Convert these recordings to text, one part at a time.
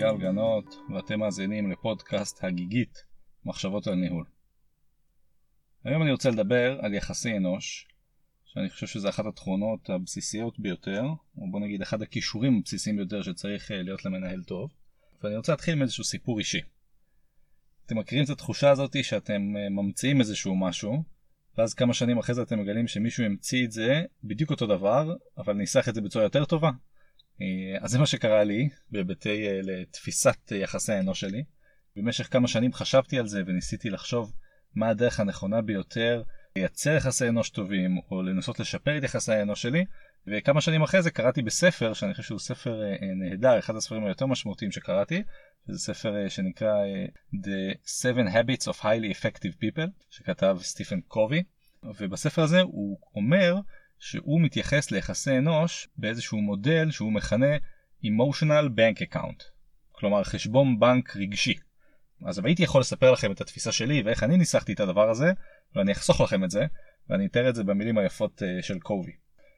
גל גנות, ואתם מאזינים לפודקאסט הגיגית, מחשבות על ניהול. היום אני רוצה לדבר על יחסי אנוש, שאני חושב שזה אחת התכונות הבסיסיות ביותר, או בוא נגיד אחד הכישורים הבסיסיים ביותר שצריך אה, להיות למנהל טוב, ואני רוצה להתחיל עם איזשהו סיפור אישי. אתם מכירים את התחושה הזאת שאתם אה, ממציאים איזשהו משהו, ואז כמה שנים אחרי זה אתם מגלים שמישהו המציא את זה בדיוק אותו דבר, אבל ניסח את זה בצורה יותר טובה? אה, אז זה מה שקרה לי בהיבטי אה, לתפיסת יחסי האנוש שלי. במשך כמה שנים חשבתי על זה וניסיתי לחשוב מה הדרך הנכונה ביותר לייצר יחסי אנוש טובים או לנסות לשפר את יחסי האנוש שלי. וכמה שנים אחרי זה קראתי בספר שאני חושב שהוא ספר אה, נהדר אחד הספרים היותר משמעותיים שקראתי. זה ספר שנקרא The Seven Habits of Highly Effective People שכתב סטיפן קובי. ובספר הזה הוא אומר שהוא מתייחס ליחסי אנוש באיזשהו מודל שהוא מכנה emotional bank account, כלומר חשבון בנק רגשי. אז הייתי יכול לספר לכם את התפיסה שלי ואיך אני ניסחתי את הדבר הזה, ואני אחסוך לכם את זה, ואני אתאר את זה במילים היפות uh, של קובי.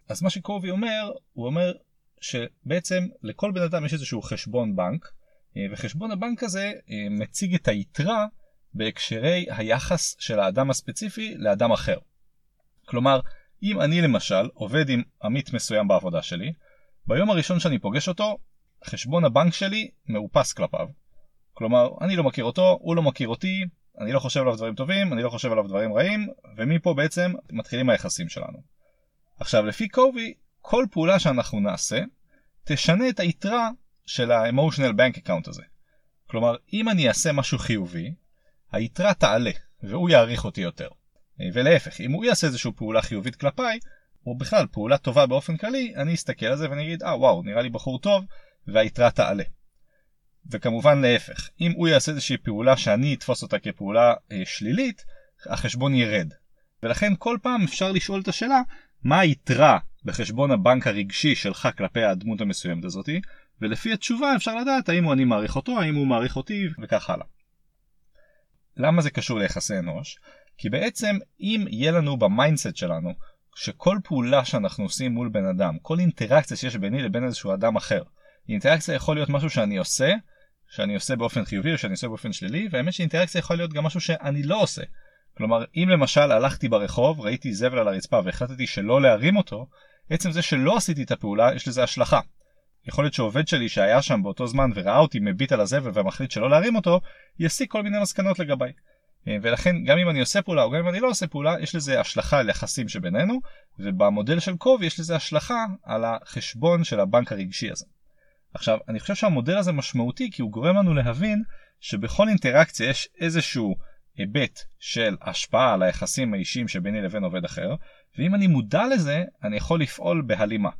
אז מה שקובי אומר, הוא אומר שבעצם לכל בן אדם יש איזשהו חשבון בנק, uh, וחשבון הבנק הזה uh, מציג את היתרה בהקשרי היחס של האדם הספציפי לאדם אחר. כלומר, אם אני למשל עובד עם עמית מסוים בעבודה שלי, ביום הראשון שאני פוגש אותו, חשבון הבנק שלי מאופס כלפיו. כלומר, אני לא מכיר אותו, הוא לא מכיר אותי, אני לא חושב עליו דברים טובים, אני לא חושב עליו דברים רעים, ומפה בעצם מתחילים היחסים שלנו. עכשיו, לפי קובי, כל פעולה שאנחנו נעשה, תשנה את היתרה של ה-emotional bank account הזה. כלומר, אם אני אעשה משהו חיובי, היתרה תעלה, והוא יעריך אותי יותר. ולהפך, אם הוא יעשה איזושהי פעולה חיובית כלפיי, או בכלל פעולה טובה באופן כללי, אני אסתכל על זה ואני אגיד, אה וואו, נראה לי בחור טוב, והיתרה תעלה. וכמובן להפך, אם הוא יעשה איזושהי פעולה שאני אתפוס אותה כפעולה אה, שלילית, החשבון ירד. ולכן כל פעם אפשר לשאול את השאלה, מה היתרה בחשבון הבנק הרגשי שלך כלפי הדמות המסוימת הזאתי, ולפי התשובה אפשר לדעת האם אני מעריך אותו, האם הוא מעריך אותי, וכך הלאה. למה זה קשור ליחסי אנוש? כי בעצם אם יהיה לנו ב mindset שלנו שכל פעולה שאנחנו עושים מול בן אדם, כל אינטראקציה שיש ביני לבין איזשהו אדם אחר, אינטראקציה יכול להיות משהו שאני עושה, שאני עושה באופן חיובי או שאני עושה באופן שלילי, והאמת שאינטראקציה יכול להיות גם משהו שאני לא עושה. כלומר, אם למשל הלכתי ברחוב, ראיתי זבל על הרצפה והחלטתי שלא להרים אותו, עצם זה שלא עשיתי את הפעולה, יש לזה השלכה. יכול להיות שעובד שלי שהיה שם באותו זמן וראה אותי מביט על הזבל ומחליט שלא להרים אותו, יסיק כל מיני מסקנות לגביי. אה, ולכן גם אם אני עושה פעולה או גם אם אני לא עושה פעולה יש לזה השלכה על יחסים שבינינו ובמודל של קוב יש לזה השלכה על החשבון של הבנק הרגשי הזה. עכשיו אני חושב שהמודל הזה משמעותי כי הוא גורם לנו להבין שבכל אינטראקציה יש איזשהו היבט של השפעה על היחסים האישיים שביני לבין עובד אחר ואם אני מודע לזה אני יכול לפעול בהלימה.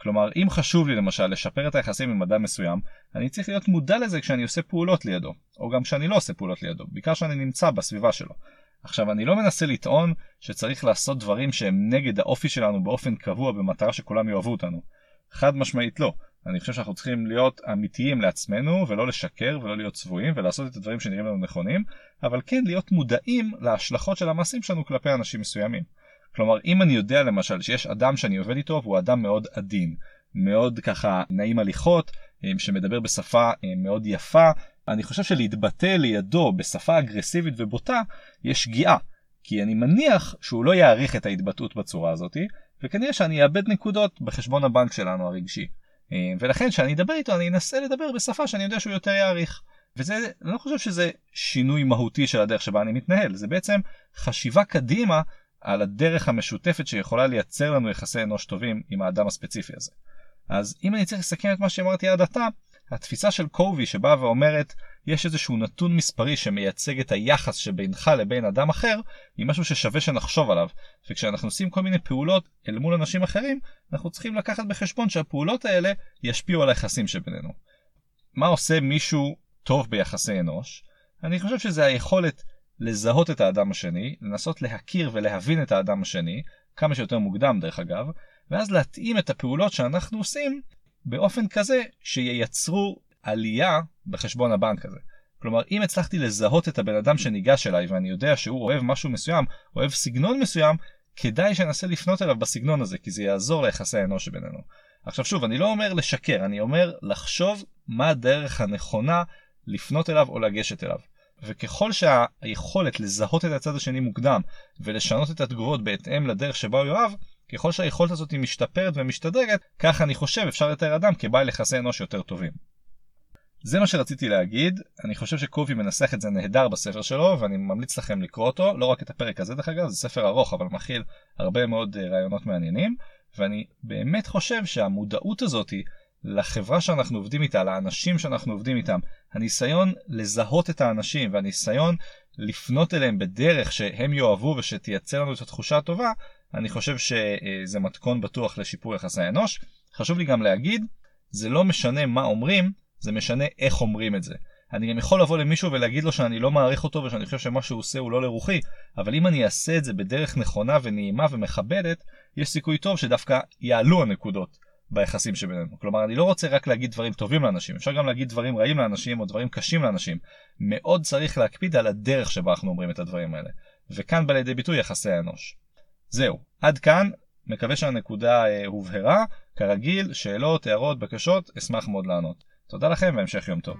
כלומר אם חשוב לי למשל לשפר את היחסים עם אדם מסוים אני צריך להיות מודע לזה כשאני עושה פעולות לידו או גם כשאני לא עושה פעולות לידו בעיקר כשאני נמצא בסביבה שלו. עכשיו אני לא מנסה לטעון שצריך לעשות דברים שהם נגד האופי שלנו באופן קבוע במטרה שכולם יאהבו אותנו. חד משמעית לא. אני חושב שאנחנו צריכים להיות אמיתיים לעצמנו ולא לשקר ולא להיות צבועים ולעשות את הדברים שנראים לנו נכונים אבל כן להיות מודעים להשלכות של המעשים שלנו כלפי אנשים מסוימים. כלומר אם אני יודע למשל שיש אדם שאני עובד איתו והוא אדם מאוד עדין, מאוד ככה נעים הליכות, אה, שמדבר בשפה אה, מאוד יפה, אני חושב שלהתבטא לידו בשפה אגרסיבית ובוטה יש שגיאה. כי אני מניח שהוא לא יעריך את ההתבטאות בצורה הזאת, וכנראה שאני אאבד נקודות בחשבון הבנק שלנו הרגשי. אה, ולכן כשאני אדבר איתו אני אנסה לדבר בשפה שאני יודע שהוא יותר יעריך. וזה, אני לא חושב שזה שינוי מהותי של הדרך שבה אני מתנהל, זה בעצם חשיבה קדימה על הדרך המשותפת שיכולה לייצר לנו יחסי אנוש טובים עם האדם הספציפי הזה. אז אם אני צריך לסכם את מה שאמרתי עד עתה, התפיסה של קובי שבאה ואומרת יש איזשהו נתון מספרי שמייצג את היחס שבינך לבין אדם אחר, היא משהו ששווה שנחשוב עליו. וכשאנחנו עושים כל מיני פעולות אל מול אנשים אחרים, אנחנו צריכים לקחת בחשבון שהפעולות האלה ישפיעו על היחסים שבינינו. מה עושה מישהו טוב ביחסי אנוש? אני חושב שזה היכולת לזהות את האדם השני, לנסות להכיר ולהבין את האדם השני, כמה שיותר מוקדם דרך אגב, ואז להתאים את הפעולות שאנחנו עושים באופן כזה שייצרו עלייה בחשבון הבנק הזה. כלומר, אם הצלחתי לזהות את הבן אדם שניגש אליי ואני יודע שהוא אוהב משהו מסוים, אוהב סגנון מסוים, כדאי שננסה לפנות אליו בסגנון הזה, כי זה יעזור ליחסי האנוש שבינינו. עכשיו שוב, אני לא אומר לשקר, אני אומר לחשוב מה הדרך הנכונה לפנות אליו או לגשת אליו. וככל שהיכולת לזהות את הצד השני מוקדם ולשנות את התגובות בהתאם לדרך שבה הוא יאהב, ככל שהיכולת הזאת משתפרת ומשתדרגת, כך אני חושב אפשר לתאר אדם כבעל יחסי אנוש יותר טובים. זה מה שרציתי להגיד, אני חושב שקובי מנסח את זה נהדר בספר שלו ואני ממליץ לכם לקרוא אותו, לא רק את הפרק הזה דרך אגב, זה ספר ארוך אבל מכיל הרבה מאוד אה, רעיונות מעניינים. ואני באמת חושב שהמודעות הזאתי לחברה שאנחנו עובדים איתה, לאנשים שאנחנו עובדים איתם, הניסיון לזהות את האנשים והניסיון לפנות אליהם בדרך שהם יאהבו ושתייצר לנו את התחושה הטובה, אני חושב שזה מתכון בטוח לשיפור יחסי האנוש. חשוב לי גם להגיד, זה לא משנה מה אומרים, זה משנה איך אומרים את זה. אני גם יכול לבוא למישהו ולהגיד לו שאני לא מעריך אותו ושאני חושב שמה שהוא עושה הוא לא לרוחי, אבל אם אני אעשה את זה בדרך נכונה ונעימה ומכבדת, יש סיכוי טוב שדווקא יעלו הנקודות ביחסים שבינינו. כלומר, אני לא רוצה רק להגיד דברים טובים לאנשים, אפשר גם להגיד דברים רעים לאנשים או דברים קשים לאנשים. מאוד צריך להקפיד על הדרך שבה אנחנו אומרים את הדברים האלה. וכאן בא לידי ביטוי יחסי האנוש. זהו, עד כאן, מקווה שהנקודה אה, הובהרה. כרגיל, שאלות, הערות, בקשות, אשמח מאוד לענות. תודה לכם והמשך יום טוב.